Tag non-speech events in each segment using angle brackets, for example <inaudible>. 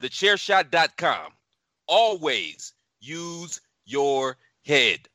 thechairshot.com. Always use your head.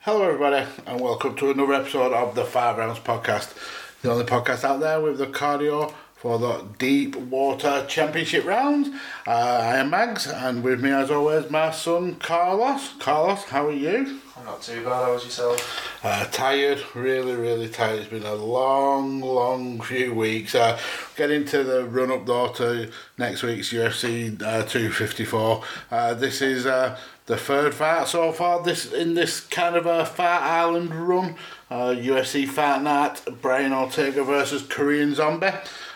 Hello, everybody, and welcome to another episode of the Five Rounds Podcast, the only podcast out there with the cardio for the deep water championship rounds. Uh, I am Mags, and with me, as always, my son Carlos. Carlos, how are you? I'm not too bad. How was yourself? Uh, tired, really, really tired. It's been a long, long few weeks. Uh, getting to the run up though to next week's UFC uh, 254. Uh, this is uh, the third fight so far. This in this kind of a Fight Island run. Uh, UFC Fight Night: Brian Ortega versus Korean Zombie.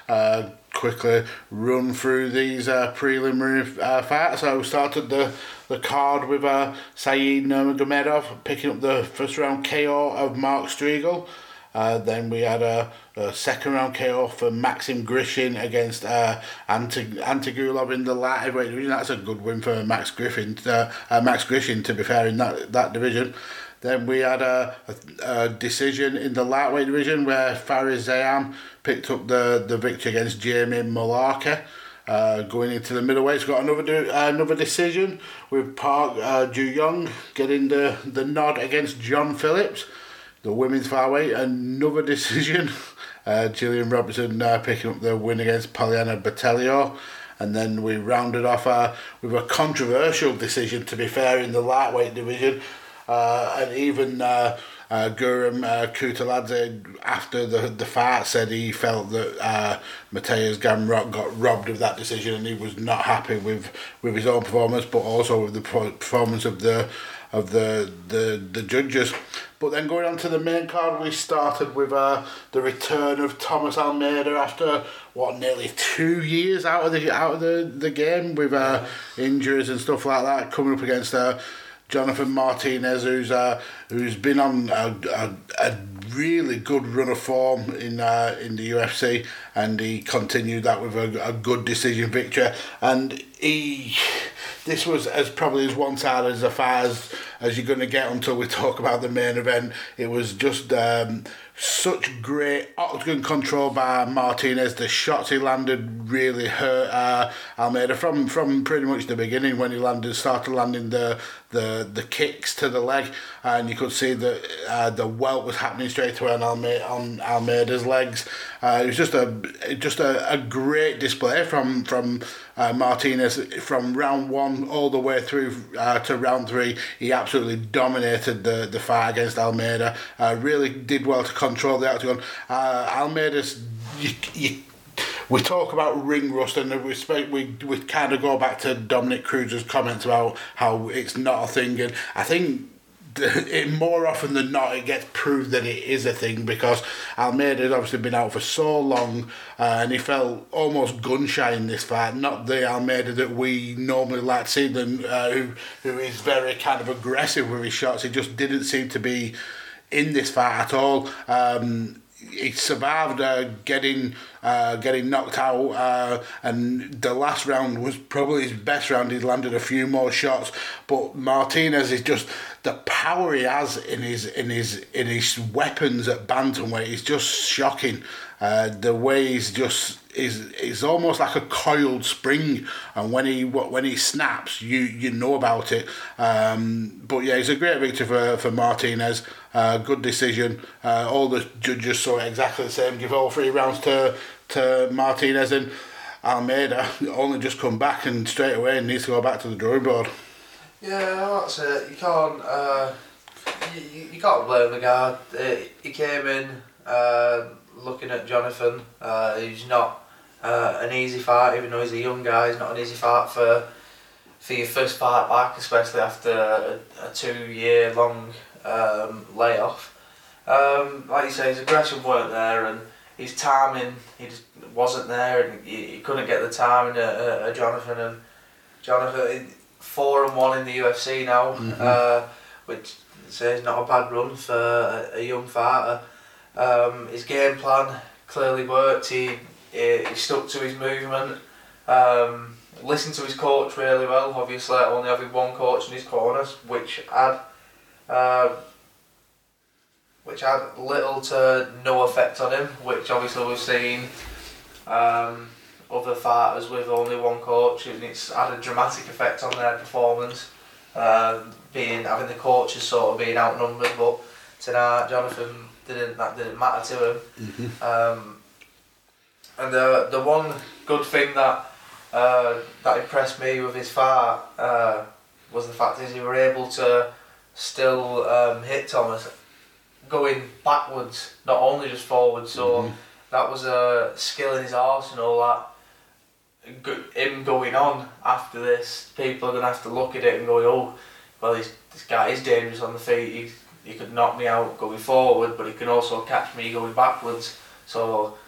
Uh, quickly run through these uh, preliminary uh, fights. So we started the, the card with uh, Saeed Nurmagomedov picking up the first round KO of Mark Striegel. Uh, then we had a, a, second round KO for Maxim Grishin against uh, Ant- Antigulov in the light heavyweight division. That's a good win for Max Griffin, uh, uh, Max Grishin, to be fair, in that, that division. Then we had a, a, a decision in the lightweight division where Fares Ziam picked up the, the victory against Jamie Mullarkey. Uh, going into the middleweights, got another another decision with Park uh, Ju Young getting the, the nod against John Phillips. The women's flyweight, another <laughs> decision. Uh, Gillian Robertson uh, picking up the win against Poliana Botelho. And then we rounded off uh, with a controversial decision, to be fair, in the lightweight division. Uh, and even uh, uh, Guram uh, Kutateladze, after the the fight, said he felt that uh, Mateusz Gamrot got robbed of that decision, and he was not happy with, with his own performance, but also with the performance of the of the the, the judges. But then going on to the main card, we started with uh, the return of Thomas Almeida after what nearly two years out of the out of the, the game with uh, injuries and stuff like that, coming up against uh, Jonathan Martinez, who's uh, who's been on a, a, a really good run of form in uh, in the UFC, and he continued that with a, a good decision victory. And he, this was as probably as one sided as a fight as, as you're going to get until we talk about the main event. It was just um, such great octagon control by Martinez. The shots he landed really hurt uh, Almeida from from pretty much the beginning when he landed started landing the the the kicks to the leg, and you could see that uh, the welt was happening straight away on Almeida, on Almeida's legs. Uh, it was just a just a, a great display from from uh, Martinez from round one all the way through uh, to round three. He absolutely dominated the, the fight against Almeida. Uh, really did well to control the octagon. Uh, Almeida's you, you, we talk about ring rust and we speak, we we kind of go back to Dominick Cruz's comments about how it's not a thing and I think it more often than not it gets proved that it is a thing because Almeida has obviously been out for so long uh, and he felt almost gun shy in this fight. Not the Almeida that we normally like to see, them, uh, who who is very kind of aggressive with his shots. He just didn't seem to be in this fight at all. Um, he survived uh, getting uh, getting knocked out, uh, and the last round was probably his best round. He landed a few more shots, but Martinez is just the power he has in his in his in his weapons at bantamweight is just shocking. Uh, the way he's just is is almost like a coiled spring, and when he when he snaps, you you know about it. Um, but yeah, it's a great victory for for Martinez. Uh, good decision. Uh, all the judges saw exactly the same. Give all three rounds to to Martinez and Almeida. Only just come back and straight away needs to go back to the drawing board. Yeah, that's it. You can't uh, you, you can't blame the guy. He came in uh, looking at Jonathan. Uh, he's not uh, an easy fight, even though he's a young guy. He's not an easy fight for for your first fight back, especially after a, a two year long um, layoff. Um, like you say, his aggression weren't there, and his timing he just wasn't there, and he, he couldn't get the timing at, at Jonathan. And Jonathan, four and one in the UFC now, mm-hmm. uh, which is not a bad run for a, a young fighter. Um, his game plan clearly worked. He, he, he stuck to his movement. Um, listened to his coach really well. Obviously, only having one coach in his corners, which had. Uh, which had little to no effect on him, which obviously we've seen um, other fighters with only one coach, and it's had a dramatic effect on their performance. Um, being having the coaches sort of being outnumbered, but tonight Jonathan didn't that didn't matter to him. Um, and the the one good thing that uh, that impressed me with his fight uh, was the fact is he were able to still um, hit Thomas going backwards, not only just forward. So that was a skill in his arsenal that him going on after this, people are gonna have to look at it and go, oh, well, this this guy is dangerous on the feet. He he could knock me out going forward, but he can also catch me going backwards. So.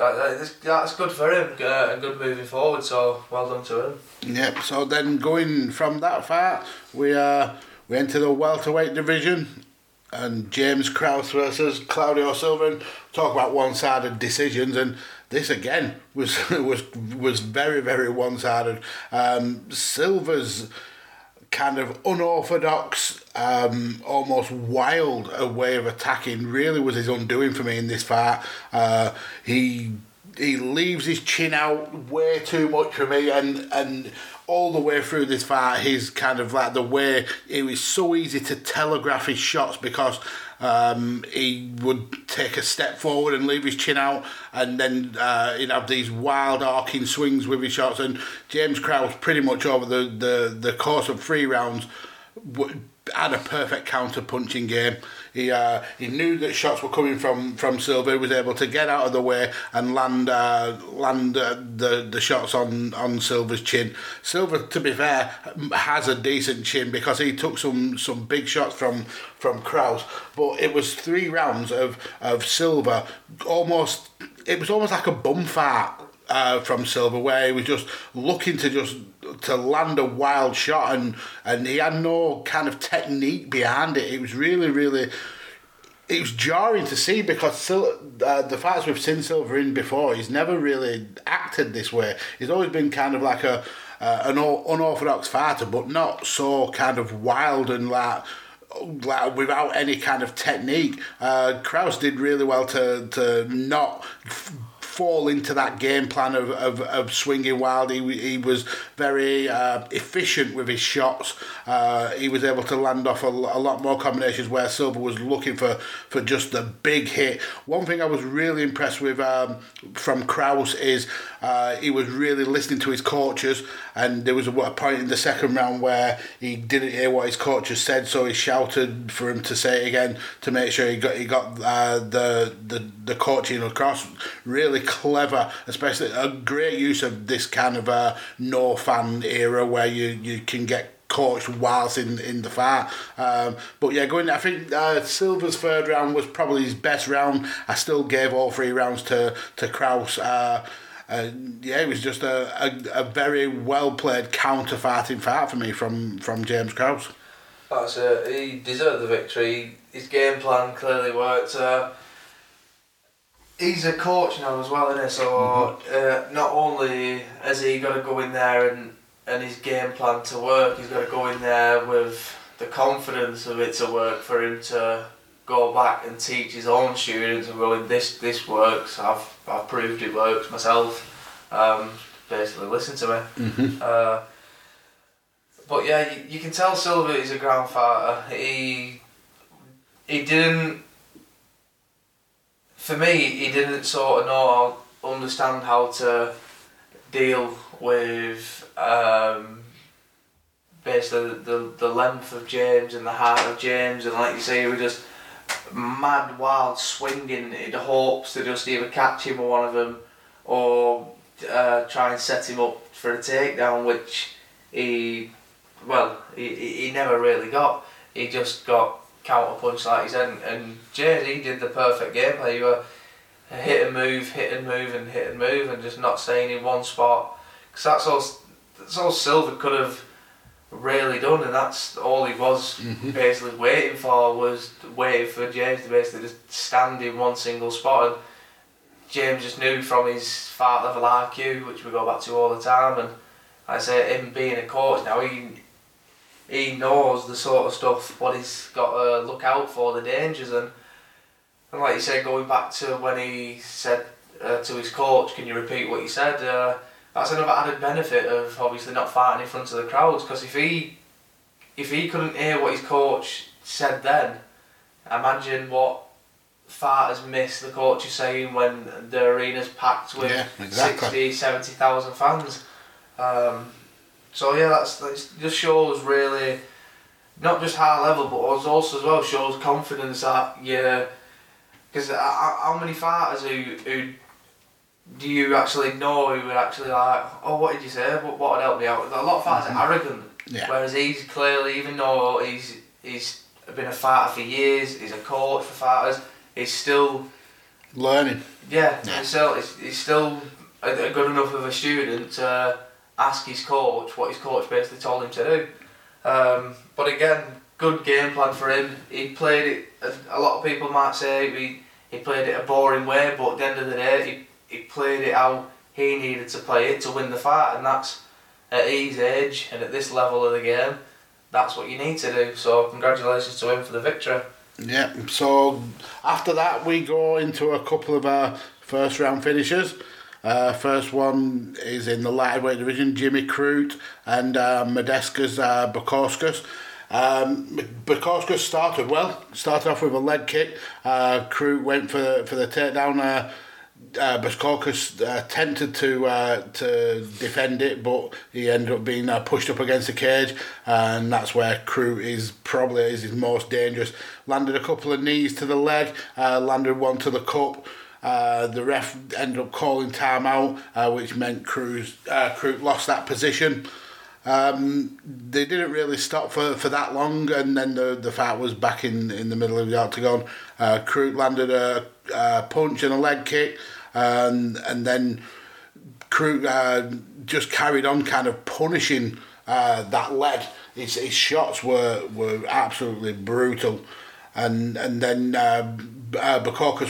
That, that- that's good for him uh, and good moving forward. So well done to him. Yep. So then going from that fight, we uh we enter the welterweight division, and James Krause versus Claudio Silva. And talk about one-sided decisions, and this again <laughs> was was was very very one-sided. Um, Silva's kind of unorthodox, um, almost wild a way of attacking really was his undoing for me in this fight. Uh, he he leaves his chin out way too much for me, and and all the way through this fight, he's kind of like the way it was so easy to telegraph his shots because. Um, he would take a step forward and leave his chin out, and then uh, he'd have these wild arcing swings with his shots. And James Krause, pretty much over the, the, the course of three rounds, had a perfect counter punching game. He uh, he knew that shots were coming from from Silva. He was able to get out of the way and land uh, land uh, the the shots on on Silva's chin. Silva, to be fair, has a decent chin because he took some some big shots from from Krause. But it was three rounds of of Silva, almost. It was almost like a bum fart uh, from Silva, where he was just looking to just to land a wild shot, and and he had no kind of technique behind it. It was really, really. It was jarring to see because Sil- uh, the fights we've seen Silva in before, he's never really acted this way. He's always been kind of like a uh, an unorthodox fighter, but not so kind of wild and like like without any kind of technique. Uh, Krause did really well to to not fall into that game plan of, of, of swinging wild. He, he was very uh, efficient with his shots. Uh, he was able to land off a, a lot more combinations where Silva was looking for, for just the big hit. One thing I was really impressed with um, from Krause is uh, he was really listening to his coaches, and there was a, a point in the second round where he didn't hear what his coaches said, so he shouted for him to say it again to make sure he got he got uh, the the the coaching across. Really clever, especially a great use of this kind of uh, no fan era where you you can get coached whilst in in the fight. Um, but yeah, going. I think uh, Silva's third round was probably his best round. I still gave all three rounds to to Krause. Uh, uh, yeah, it was just a, a, a very well played counter fighting fight for me from from James Krause. That's it. He deserved the victory. His game plan clearly worked. Uh, he's a coach now as well, isn't he? So uh, not only has he got to go in there and, and his game plan to work, he's got to go in there with the confidence of it to work for him to go back and teach his own students and go, this this works. I've I've proved it works myself. Um, basically, listen to me. Mm-hmm. Uh, but yeah, you, you can tell Silva is a grandfather. He he didn't. For me, he didn't sort of know how, understand how to deal with um, basically the, the length of James and the height of James, and like you say, he was just mad, wild swinging in hopes to just either catch him or one of them, or uh, try and set him up for a takedown, which he well, he he never really got. He just got counter punch like he said, and, James he did the perfect gameplay. You were hit and move, hit and move, and hit and move, and just not staying in one spot. Because that's all. That's all Silva could have really done, and that's all he was Mhm. basically waiting for was waiting for James to basically just stand in one single spot. And James just knew from his fight level IQ, which we go back to all the time, and I say him being a coach now, he he knows the sort of stuff what he's got to look out for, the dangers, and and like you said, going back to when he said uh, to his coach, "Can you repeat what you said?" Uh, that's another added benefit of obviously not fighting in front of the crowds because if he if he couldn't hear what his coach said then, imagine what fighters miss the coach is saying when the arena's packed with Yeah, exactly. 60, 70,000 fans. Um, so yeah, that's, that's just shows really not just high level, but also as well shows confidence that yeah. Because how many fighters who who do you actually know who would actually like? Oh, what did you say? What what would help me out? A lot of fighters are mm-hmm. arrogant, Yeah. whereas he's clearly, even though he's he's been a fighter for years, he's a coach for fighters, he's still Learning. yeah, Yeah. He's still he's, he's still a, a good enough of a student to ask his coach what his coach basically told him to do. Um, but again, good game plan for him. He played it. A, lot of people might say he he played it a boring way, but at the end of the day, he, he played it how he needed to play it to win the fight, and that's at his age and at this level of the game. That's what you need to do. So congratulations to him for the victory. Yeah. So after that, we go into a couple of our first round finishers. Uh, first one is in the lightweight division, Jimmy Crute and uh, Modestas uh, Bukauskas. Um, Bukauskas started well, started off with a leg kick. Uh, Crute went for for the takedown. Uh, uh, Bukauskas uh, attempted to uh, to defend it, but he ended up being uh, pushed up against the cage, and that's where Crute is probably is his most dangerous. Landed a couple of knees to the leg, uh, landed one to the cup. Uh, the ref ended up calling time out, uh, which meant Cruz uh, Crute lost that position. Um, they didn't really stop for, for that long, and then the the fight was back in, in the middle of the octagon. Uh, Crute landed a, a punch and a leg kick, and and then Crute uh, just carried on, kind of punishing uh, that leg. His, his shots were were absolutely brutal, and and then. Uh,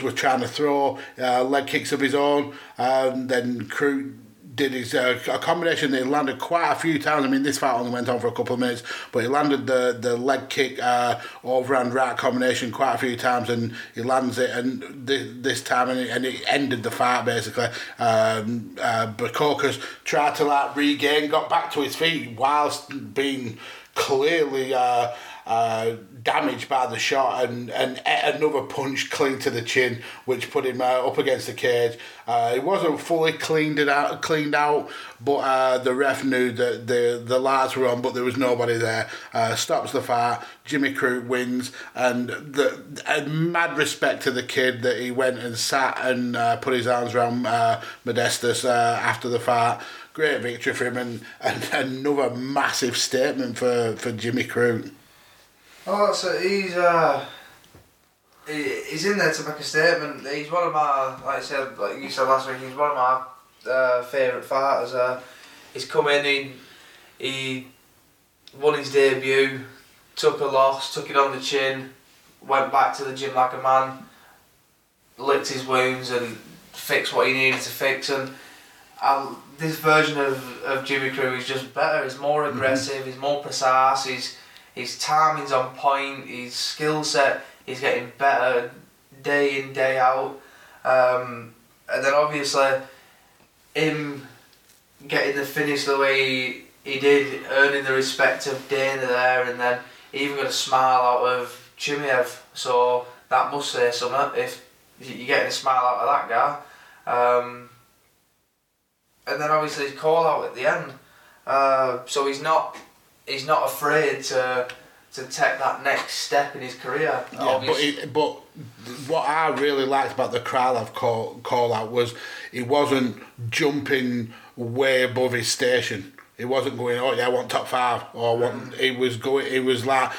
was trying to throw uh, leg kicks of his own, and then Crute did his uh, a combination he landed quite a few times. I mean, this fight only went on for a couple of minutes, but he landed the the leg kick uh, overhand right combination quite a few times, and he lands it, and this, this time, and it, and it ended the fight basically. Um, uh, tried to like regain, got back to his feet whilst being clearly. Uh, uh, damaged by the shot and, and another punch clean to the chin, which put him uh, up against the cage. Uh, it wasn't fully cleaned it out, cleaned out, but uh, the ref knew that the the lights were on, but there was nobody there. Uh, stops the fight. Jimmy Crute wins, and the mad respect to the kid that he went and sat and uh, put his arms around Modestas after the fight. Great victory for him, and, and <laughs> another massive statement for, for Jimmy Crute. Oh, it. He's uh, he, he's in there to make a statement. He's one of my, like I said, like you said last week, he's one of my uh, favourite fighters. Uh, he's come in, he, he won his debut, took a loss, took it on the chin, went back to the gym like a man, licked his wounds and fixed what he needed to fix. And I, this version of, of Jimmy Crute is just better. He's more aggressive. He's more precise. He's his timing's on point. His skill set is getting better day in day out. Um, and then obviously him getting the finish the way he, he did, earning the respect of Dana there, and then even got a smile out of Chimaev. So that must say something if you're getting a smile out of that guy. Um, and then obviously his call out at the end. Uh, so he's not he's not afraid to to take that next step in his career. Yeah, but, Obviously- it, but what I really liked about the Krylov call, call out was he wasn't jumping way above his station. He wasn't going, oh yeah, I want top five, or I want. Mm. He was going. He was like,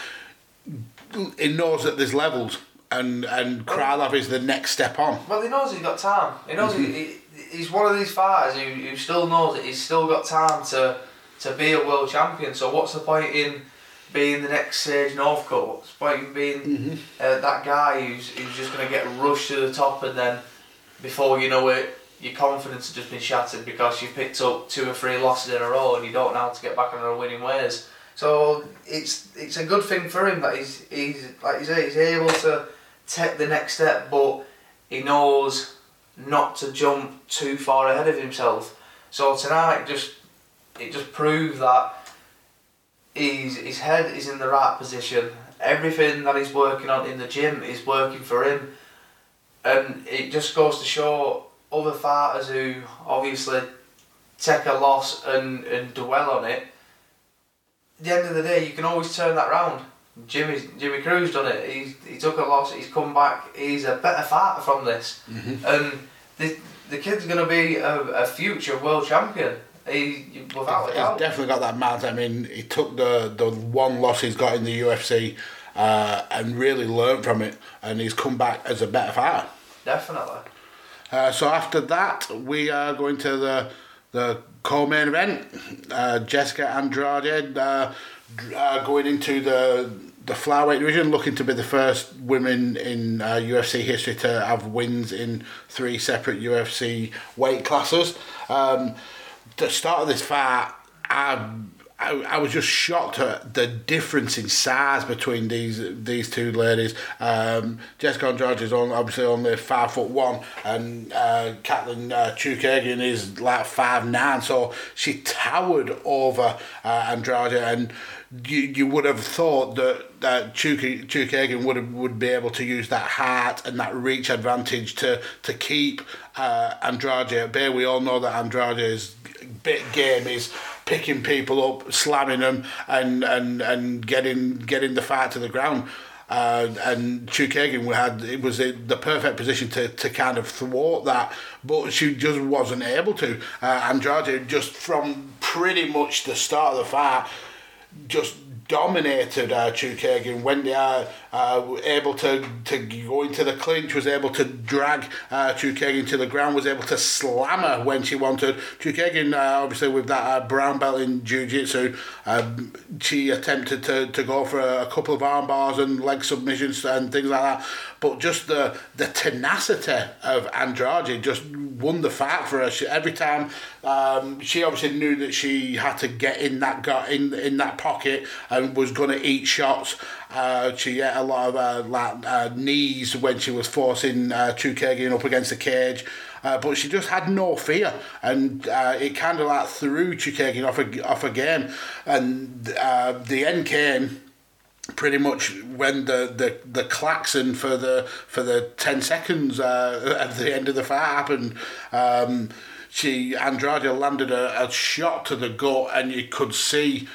he knows that there's levels, and and Krylov is the next step on. Well, he knows he's got time. He knows he, mm-hmm. he, he's one of these fighters who, who still knows that he's still got time to to be a world champion. So what's the point in being the next Sage Northcutt? What's the point in being uh, that guy who's, who's just going to get rushed to the top and then before you know it, your confidence has just been shattered because you've picked up two or three losses in a row and you don't know how to get back on the winning ways. So it's it's a good thing for him that he's he's like you say he's able to take the next step, but he knows not to jump too far ahead of himself. So tonight, just it just proved that he's, his head is in the right position. Everything that he's working on in the gym is working for him, and it just goes to show other fighters who obviously take a loss and, and dwell on it. At the end of the day, you can always turn that round. Jimmy Jimmy Cruz done it. He's, he took a loss. He's come back. He's a better fighter from this, Mm-hmm. and the the kid's gonna be a, a future world champion. He without He's doubt. definitely got that mindset. I mean, he took the the one loss he's got in the UFC uh, and really learned from it, and he's come back as a better fighter. Definitely. Uh, so after that, we are going to the the co-main event. Uh, Jessica Andrade uh, uh, going into the the flyweight division, looking to be the first women in uh, UFC history to have wins in three separate UFC weight classes. Um, the start of this fight, I, I, I was just shocked at the difference in size between these these two ladies. Um, Jessica Andrade is on, obviously only five foot one, and uh, Kathleen uh, Chookagian is like five nine, so she towered over uh, Andrade, and you, you would have thought that that Chuk- Chookagian would have, would be able to use that height and that reach advantage to to keep uh, Andrade at bay. We all know that Andrade's bit game is picking people up, slamming them, and and and getting getting the fight to the ground. Uh, and Chookagian had it was the perfect position to, to kind of thwart that, but she just wasn't able to. Uh, Andrade just from pretty much the start of the fight just dominated uh, Chookagian. Went there, uh, able to, to go into the clinch, was able to drag uh, Chookagian to the ground, was able to slam her when she wanted. Chookagian, uh, obviously, with that uh, brown belt in Jiu Jitsu, um, she attempted to, to go for a, a couple of arm bars and leg submissions and things like that. But just the the tenacity of Andrade just won the fight for her. She, every time um, she obviously knew that she had to get in that gut in in that pocket was going to eat shots. Uh, she had a lot of uh, like uh, knees when she was forcing uh, Chookagian up against the cage. Uh, but she just had no fear, and uh, it kind of like threw Chookagian off a off a game, and uh, the end came pretty much when the, the, the klaxon for the for the ten seconds uh, <laughs> at the end of the fight happened. Um, she Andrade landed a, a shot to the gut, and you could see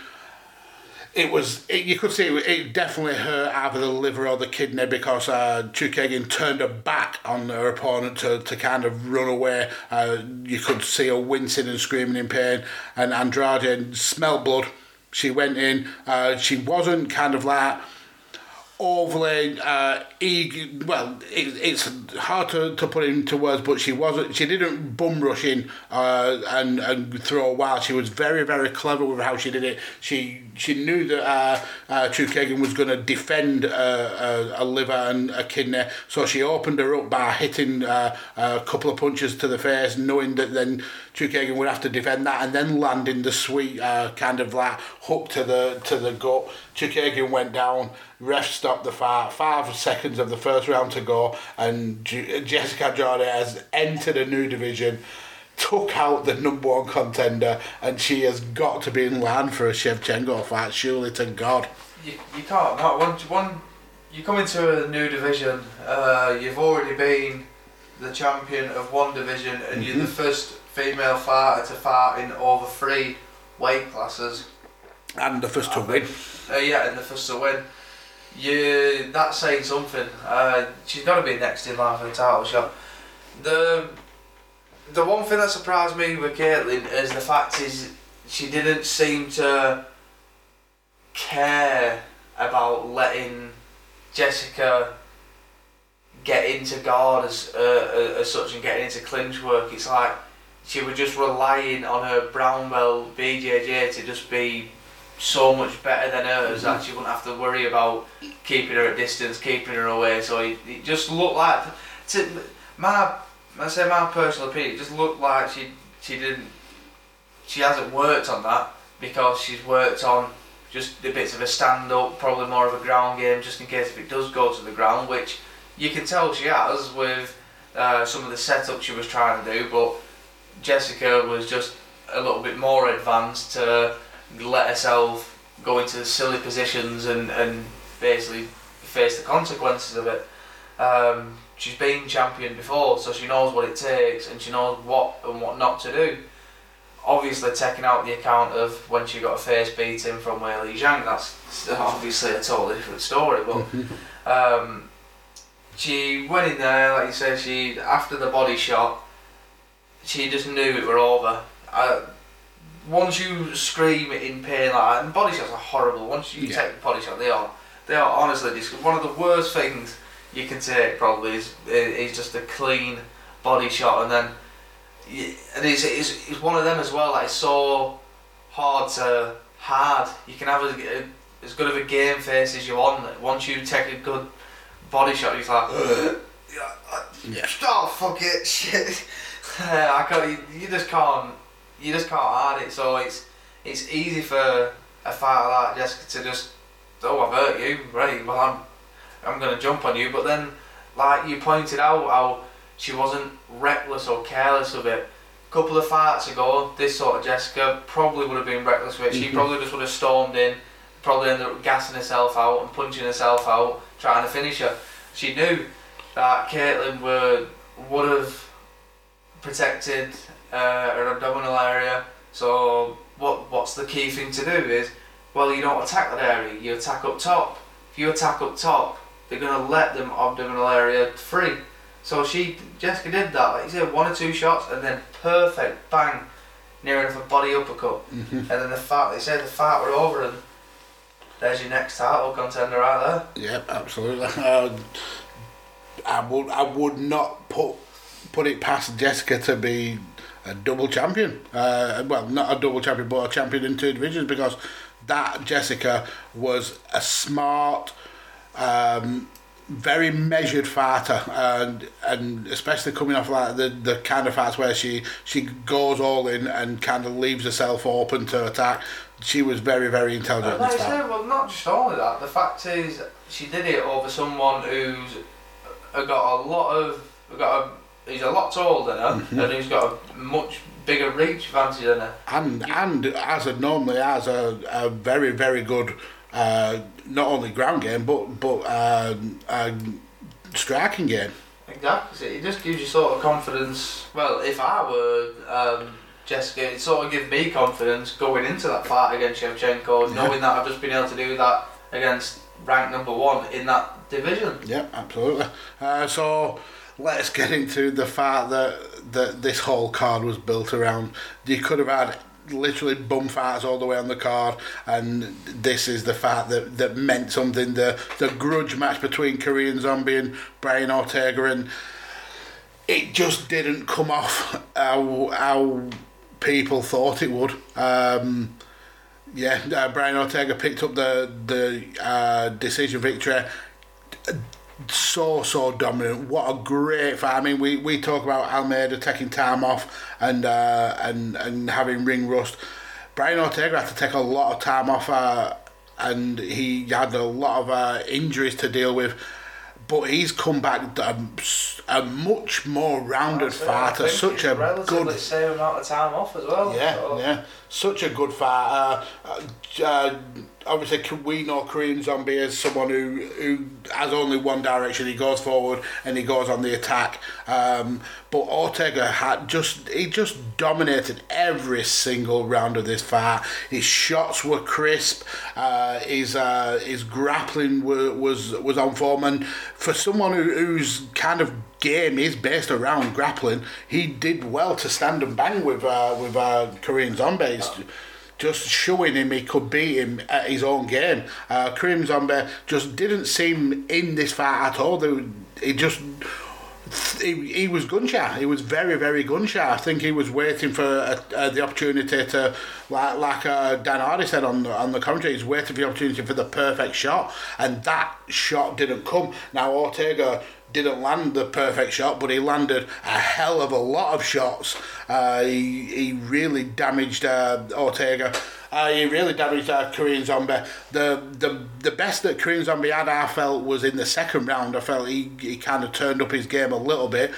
it was it, you could see it, it definitely hurt either the liver or the kidney because uh, Chookagian turned her back on her opponent to, to kind of run away. Uh, you could see her wincing and screaming in pain, and Andrade smelled blood. She went in. Uh, she wasn't kind of like overly uh, eager. Well, it, it's hard to, to put into words, but she wasn't. She didn't bum rush in uh, and and throw a wild. She was very very clever with how she did it. She she knew that uh, uh, was going to defend uh, a, a liver and a kidney, so she opened her up by hitting uh, a couple of punches to the face, knowing that then Chookagian would have to defend that, and then landing the sweet uh, kind of like hook to the to the gut. Chookagian went down. Ref stopped the fight. Five seconds of the first round to go, and Ju- Jessica Andrade has entered a new division. Took out the number one contender, and she has got to be in line for a Shevchenko fight. Surely to God. You, you can't. Not one, one. You come into a new division. Uh, you've already been the champion of one division, and you're the first female fighter to fight in over three weight classes. And the first to win. Uh, yeah, and the first to win. You that's saying something. Uh, she's got to be next in line for the title shot. The the one thing that surprised me with Caitlin is the fact is she didn't seem to care about letting Jessica get into guard as, uh, as such and getting into clinch work. It's like she was just relying on her brown belt BJJ to just be so much better than hers that she wouldn't have to worry about keeping her at distance, keeping her away. So it, it just looked like, to my, I say my personal opinion, it just looked like she she didn't, she hasn't worked on that because she's worked on just the bits of a stand up, probably more of a ground game, just in case if it does go to the ground, which you can tell she has with uh, some of the setup she was trying to do, but Jessica was just a little bit more advanced to let herself go into silly positions and, and basically face the consequences of it. Um, she's been champion before, so she knows what it takes and she knows what and what not to do. Obviously, taking out the account of when she got a face beating from Weili Zhang, that's obviously a totally different story. But <laughs> um, she went in there, like you say, she after the body shot, she just knew it were over. I, once you scream in pain like that, and body shots are horrible. Once you Yeah. take the body shot, they are they are honestly just one of the worst things you can take. Probably is is just a clean body shot, and then and it's, it's, it's one of them as well. Like it's so hard to hard. You can have a, a, as good of a game face as you want. Once you take a good body shot, you're like. Yeah. Oh fuck it, <laughs> shit. <laughs> I can't. You, you just can't. You just can't hide it. So it's it's easy for a fighter like Jessica to just oh I've hurt you, right? Well I'm I'm gonna jump on you. But then like you pointed out how she wasn't reckless or careless of it. A couple of fights ago, this sort of Jessica probably would have been reckless with it. She Mhm. probably just would have stormed in, probably ended up gassing herself out and punching herself out, trying to finish her. She knew that Caitlin would would have protected uh, her abdominal area. So what what's the key thing to do is, well, you don't attack that area. You attack up top. If you attack up top, they're gonna let them abdominal area free. So she Jessica did that. Like you said, one or two shots and then perfect bang, near enough a body uppercut. Mhm. <laughs> And then the fight, they said the fight were over and there's your next title contender right there. Yep, absolutely. <laughs> Uh, I would I would not put put it past Jessica to be a double champion. Uh, well, not a double champion, but a champion in two divisions because that Jessica was a smart, um, very measured fighter, and and especially coming off like the the kind of fights where she she goes all in and kind of leaves herself open to attack. She was very very intelligent. Uh, fight. well, not just only that. The fact is, she did it over someone who's got a lot of got a he's a lot taller than her Mm-hmm. and he's got a much bigger reach advantage than her. and and as a normally has a, a very very good uh, not only ground game but but uh, uh, striking game. Exactly. It just gives you sort of confidence. Well, if I were um, Jessica, it sort of gives me confidence going into that fight against Shevchenko, Yeah. knowing that I've just been able to do that against rank number one in that division. Yeah, absolutely. Uh, so let's get into the fact that that this whole card was built around. You could have had literally bum fights all the way on the card, and this is the fact that, that meant something. The the grudge match between Korean Zombie and Brian Ortega, and it just didn't come off how how people thought it would. Um, yeah, uh, Brian Ortega picked up the the uh, decision victory so so dominant. What a great fight! I mean, we, we talk about Almeida taking time off and uh, and and having ring rust. Brian Ortega had to take a lot of time off, uh, and he had a lot of uh, injuries to deal with. But he's come back a, a much more rounded That's it. I fighter. Such a relatively good same amount of time off as well. yeah, so- yeah. Such a good fight. Uh, uh, obviously, we know Korean Zombie as someone who, who has only one direction. He goes forward and he goes on the attack. Um, but Ortega had just he just dominated every single round of this fight. His shots were crisp. Uh, his uh, his grappling wa- was was on form. And for someone who, who's kind of game is based around grappling, he did well to stand and bang with uh, with uh, Korean Zombies. Just showing him he could beat him at his own game. Uh, Korean Zombie just didn't seem in this fight at all. He just he, he was gun shy. He was very, very gun shy. I think he was waiting for uh uh the opportunity to, like like uh, Dan Hardy said on the, on the commentary, he's waiting for the opportunity for the perfect shot, and that shot didn't come. Now Ortega didn't land the perfect shot, but he landed a hell of a lot of shots. Uh, he, he really damaged uh, Ortega. Uh, he really damaged uh, Korean Zombie. The, the the best that Korean Zombie had, I felt, was in the second round. I felt he, he kind of turned up his game a little bit.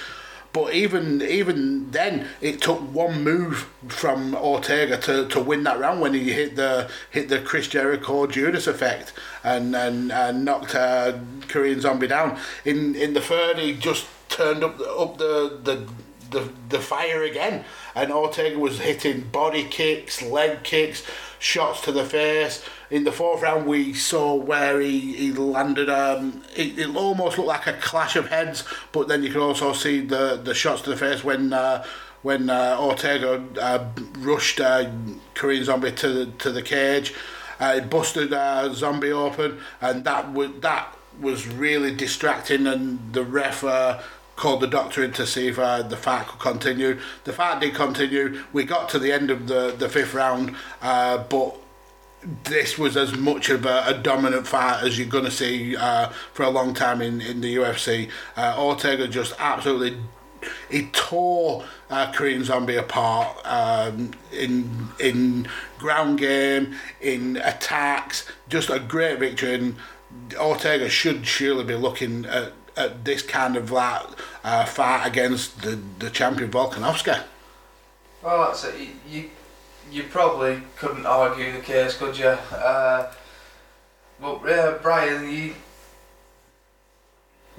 But even even then, it took one move from Ortega to, to win that round when he hit the hit the Chris Jericho Judas effect and and, and knocked uh, Korean Zombie down. In in the third, he just turned up up the the. The, the fire again, and Ortega was hitting body kicks, leg kicks, shots to the face. In the fourth round, we saw where he, he landed. Um, it, it almost looked like a clash of heads, but then you could also see the, the shots to the face when uh, when uh, Ortega uh, rushed uh, Korean Zombie to the, to the cage. Uh, busted uh, Zombie open, and that was that was really distracting. And the ref uh, called the doctor in to see if uh, the fight could continue. The fight did continue. We got to the end of the, the fifth round, uh, but this was as much of a, a dominant fight as you're going to see uh, for a long time in, in the UFC. Uh, Ortega just absolutely he tore uh, Korean Zombie apart um, in in ground game, in attacks. Just a great victory, and Ortega should surely be looking at, at this kind of like, uh, fight against the, the champion Volkanovski. Well, that's it. You, you, you probably couldn't argue the case, could you? Uh, but yeah, Brian, you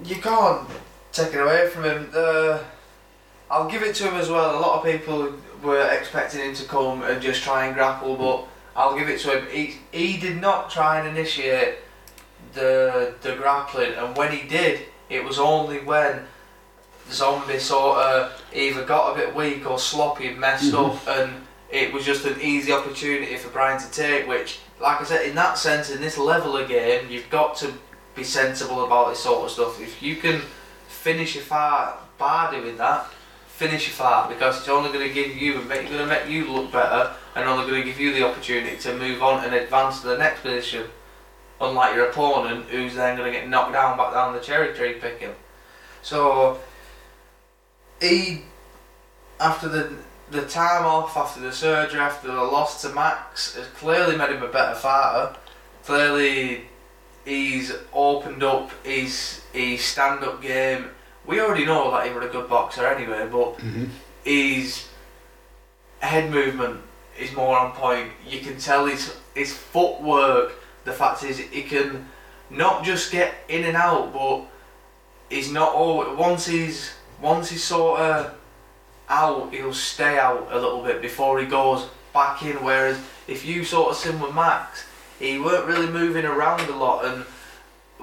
you can't take it away from him. Uh, I'll give it to him as well. A lot of people were expecting him to come and just try and grapple, but I'll give it to him. He he did not try and initiate the the grappling, and when he did, it was only when the Zombie sort of either got a bit weak or sloppy and messed mhm. up, and it was just an easy opportunity for Brian to take. Which, like I said, in that sense, in this level of game, you've got to be sensible about this sort of stuff. If you can finish your fight by doing that, finish your fight because it's only going to give you and make going to make you look better, and only going to give you the opportunity to move on and advance to the next position. Unlike your opponent, who's then going to get knocked down back down the cherry tree picking. So he, after the the time off, after the surgery, after the loss to Max, has clearly made him a better fighter. Clearly, he's opened up his his stand up game. We already know that he was a good boxer anyway, but Mm-hmm. his head movement is more on point. You can tell his his footwork. The fact is, he can not just get in and out, but he's not all. Once he's once he's sort of out, he'll stay out a little bit before he goes back in. Whereas if you sort of seen with Max, he weren't really moving around a lot, and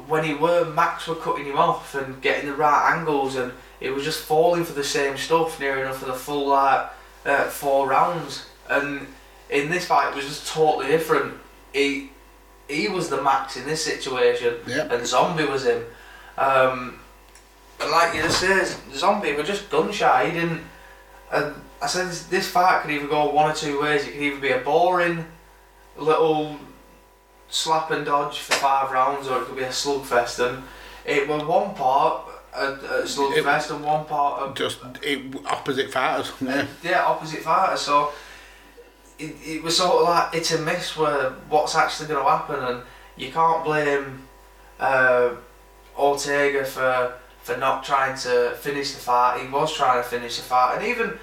when he were, Max were cutting him off and getting the right angles, and it was just falling for the same stuff near enough for the full like uh, four rounds. And in this fight, it was just totally different. He he was the Max in this situation, Yep. and Zombie was him. Um, and like you just said, Zombie were just gun shy. He didn't. And I said this, this fight could either go one or two ways. It could either be a boring little slap and dodge for five rounds, or it could be a slugfest. And it was one part a, a slugfest and one part of Just it, opposite fighters. Yeah. yeah, opposite fighters. So it, it was sort of like it's a miss where what's actually going to happen, and you can't blame uh, Ortega for for not trying to finish the fight. He was trying to finish the fight, and even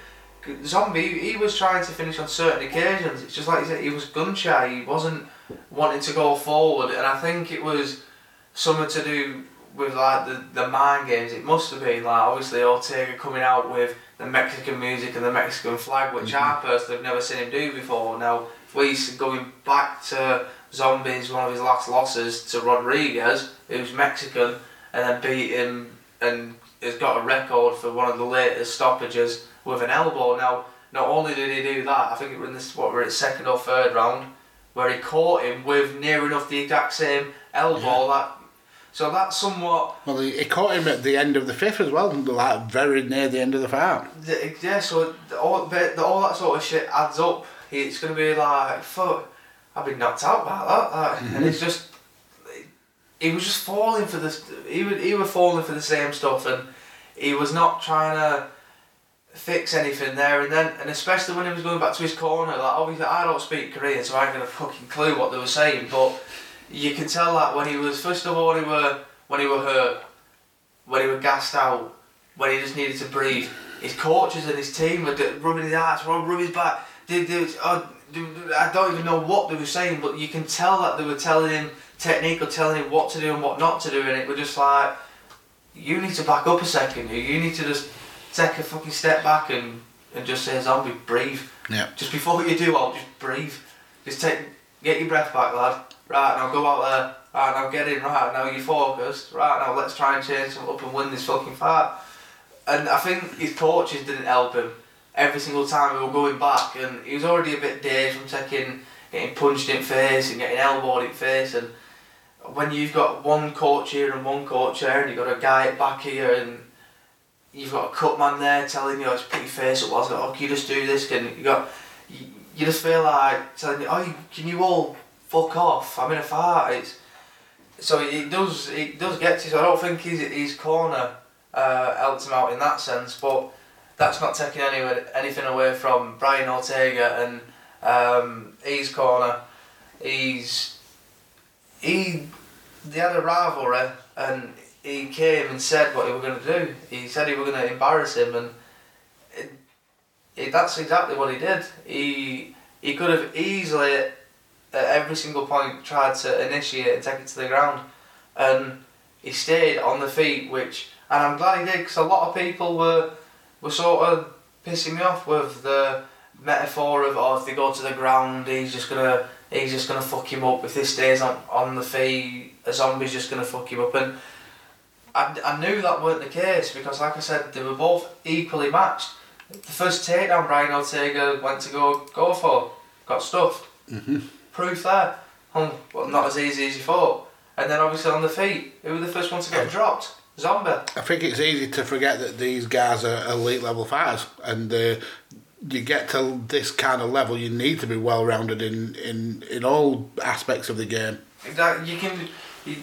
Zombie, he was trying to finish on certain occasions. It's just like you said, he was gun shy. He wasn't wanting to go forward, and I think it was something to do with like the, the mind games. It must have been like obviously Ortega coming out with the Mexican music and the Mexican flag, which mm-hmm. I personally have never seen him do before. Now, we going back to Zombies, one of his last losses to Rodriguez, who's Mexican, and then beat him and has got a record for one of the latest stoppages with an elbow. Now, not only did he do that, I think it was in this what we're at second or third round, where he caught him with near enough the exact same elbow that. So that's somewhat Well, he, caught him at the end of the fifth as well, like very near the end of the fight. The- Yeah, so all, the, all that sort of shit adds up. It's going to be like, fuck, I've been knocked out by that. Like, And mm-hmm. it's just, he was just falling for this. He was he was falling for the same stuff, and he was not trying to fix anything there and then. And especially when he was going back to his corner, like obviously I don't speak Korean, so I ain't got a fucking clue what they were saying. But you can tell that when he was first of all when he were when he were hurt, when he were gassed out, when he just needed to breathe. His coaches and his team were rubbing his ass, rubbing his back. They, they, oh, I don't even know what they were saying, but you can tell that they were telling him technique or telling him what to do and what not to do, and it was just like, you need to back up a second. You need to just take a fucking step back and, and just say, zombie, breathe. Yeah. Just before you do I'll just breathe. Just take, get your breath back, lad. Right now, go out there. Right now, get in. Right now, you're focused. Right now, let's try and change something up and win this fucking fight. And I think his coaches didn't help him. Every single time we were going back, and he was already a bit dazed from taking, getting punched in face and getting elbowed in face. And when you've got one coach here and one coach there, and you've got a guy back here, and you've got a cut man there telling you, oh, just put your face up, was oh, can you just do this? Can you got, you, just feel like telling you, oh, can you all fuck off? I'm in a fight. It's, so it does, it does get to. So I don't think his his corner uh, helped him out in that sense, but that's not taking any anything away from Brian Ortega and um, his corner. He's he they had a rivalry and he came and said what he was going to do. He said he was going to embarrass him, and it, that's exactly what he did. He he could have easily, at every single point, tried to initiate and take it to the ground, and he stayed on the feet, which and I'm glad he did because a lot of people were were sort of pissing me off with the metaphor of oh if they go to the ground he's just gonna he's just gonna fuck him up if this stays on on the feet a zombie's just gonna fuck him up and I, I knew that weren't the case because, like I said, they were both equally matched. The first takedown Brian Ortega went to go go for, got stuffed. Mm-hmm. Proof there. Um, well, not as easy as you thought. And then obviously on the feet, who were the first one to get dropped? Zombie. I think it's easy to forget that these guys are elite level fighters, and uh, you get to this kind of level, you need to be well rounded in, in, in all aspects of the game. Exactly. You can. You,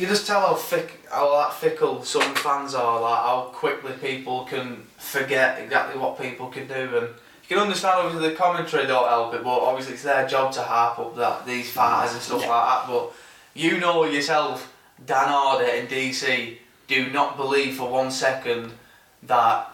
you just tell how thick, how that fickle some fans are, like how quickly people can forget exactly what people can do, and you can understand obviously the commentary don't help it, but obviously it's their job to harp up that these fighters and stuff Yeah. like that. But you know yourself, Dan Hardy in DC do not believe for one second that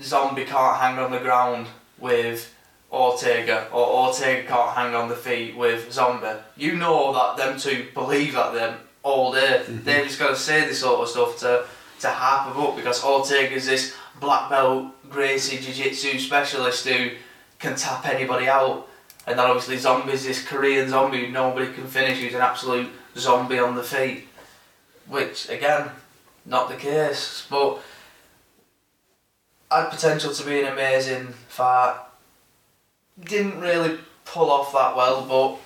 Zombie can't hang on the ground with Ortega or Ortega can't hang on the feet with Zombie. You know that them two believe that them all day. Mm-hmm. They've just going to say this sort of stuff to to harp them up because Ortega's this black belt Gracie Jiu-Jitsu specialist who can tap anybody out. And then obviously Zombie's this Korean zombie who nobody can finish, who's an absolute zombie on the feet. Which again, not the case. But had potential to be an amazing fight. Didn't really pull off that well, but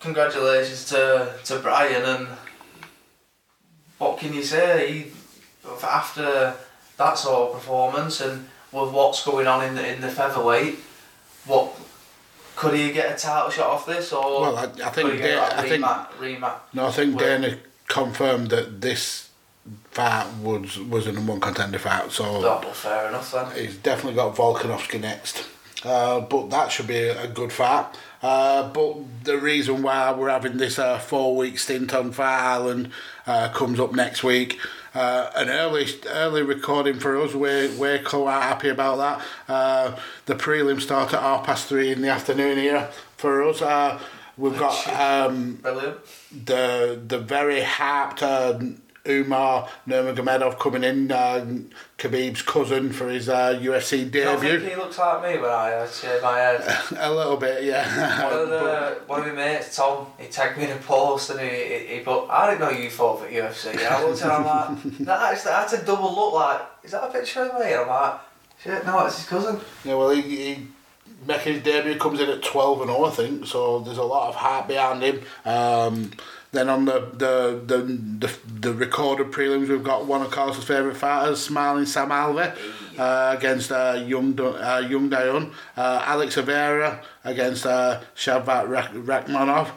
congratulations to, to Brian and what can you say? He, after that sort of performance and with what's going on in the in the featherweight, what could he get a title shot off this or Well, I, I think he Da- get that I think rematch, no, I think Dana confirmed that this fight was was a number one contender fight. So Oh, well, fair enough then. He's definitely got Volkanovski next. Uh, but that should be a, good fight. Uh, but the reason why we're having this uh, four week stint on Fight Island uh, comes up next week. Uh, an early early recording for us. We're, we're quite happy about that. Uh, the prelim start at half past three in the afternoon here for us. Uh, we've got um, the the very hyped uh, Umar Nurmagomedov coming in, uh, Khabib's cousin for his uh, UFC I don't think debut. he looks like me when I uh, shave my head. <laughs> a little bit, yeah. One of the <laughs> one of my mates, Tom, he tagged me in a post and he, he, he put, I didn't know you fought for UFC. And I looked at him I'm like, <laughs> that actually, I had double look like, is that a picture of me? And I'm like, shit, no, it's his cousin. yeah, well, he, he making his debut comes in at twelve and all, I think. So there's a lot of heart behind him. Um, then on the the, the the the recorded prelims, we've got one of Carlos's favourite fighters, Smiling Sam Alvey, uh, against uh, Young uh, Young Dayun. Uh, Alex Avera against uh, Shavkat Rak- Rakhmonov.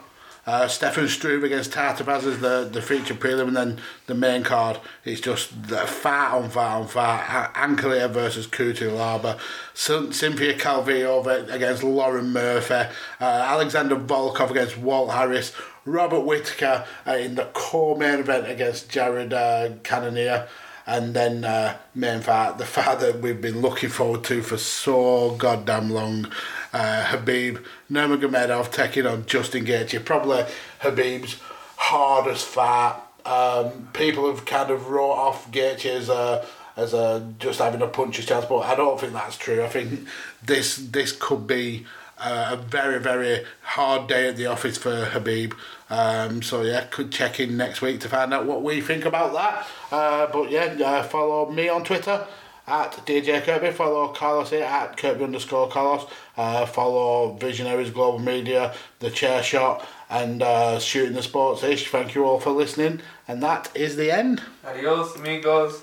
Uh, Stefan Struve against Tuivasa is the, the feature prelim, and then the main card is just the fat on fat on fat. Ankalaev versus Cutelaba. Cynthia Calvillo against Lauren Murphy. Uh, Alexander Volkov against Walt Harris. Robert Whitaker uh, in the core main event against Jared uh, Cannonier and then uh, main fight, the fight that we've been looking forward to for so goddamn long. Uh, Khabib Nurmagomedov taking on Justin Gaethje, probably Khabib's hardest fight. Um, people have kind of wrote off Gaethje as a as a just having a puncher's chance, but I don't think that's true. I think this this could be a very very hard day at the office for Khabib. Um, so yeah, could check in next week to find out what we think about that. Uh, but yeah, uh, follow me on Twitter at DJ Kirkby. Follow Carlos here at Kirkby underscore Carlos. Uh, follow Visionaries Global Media, The Chair Shot, and uh, Shooting the Sports Ish. Thank you all for listening, and that is the end. Adios, amigos.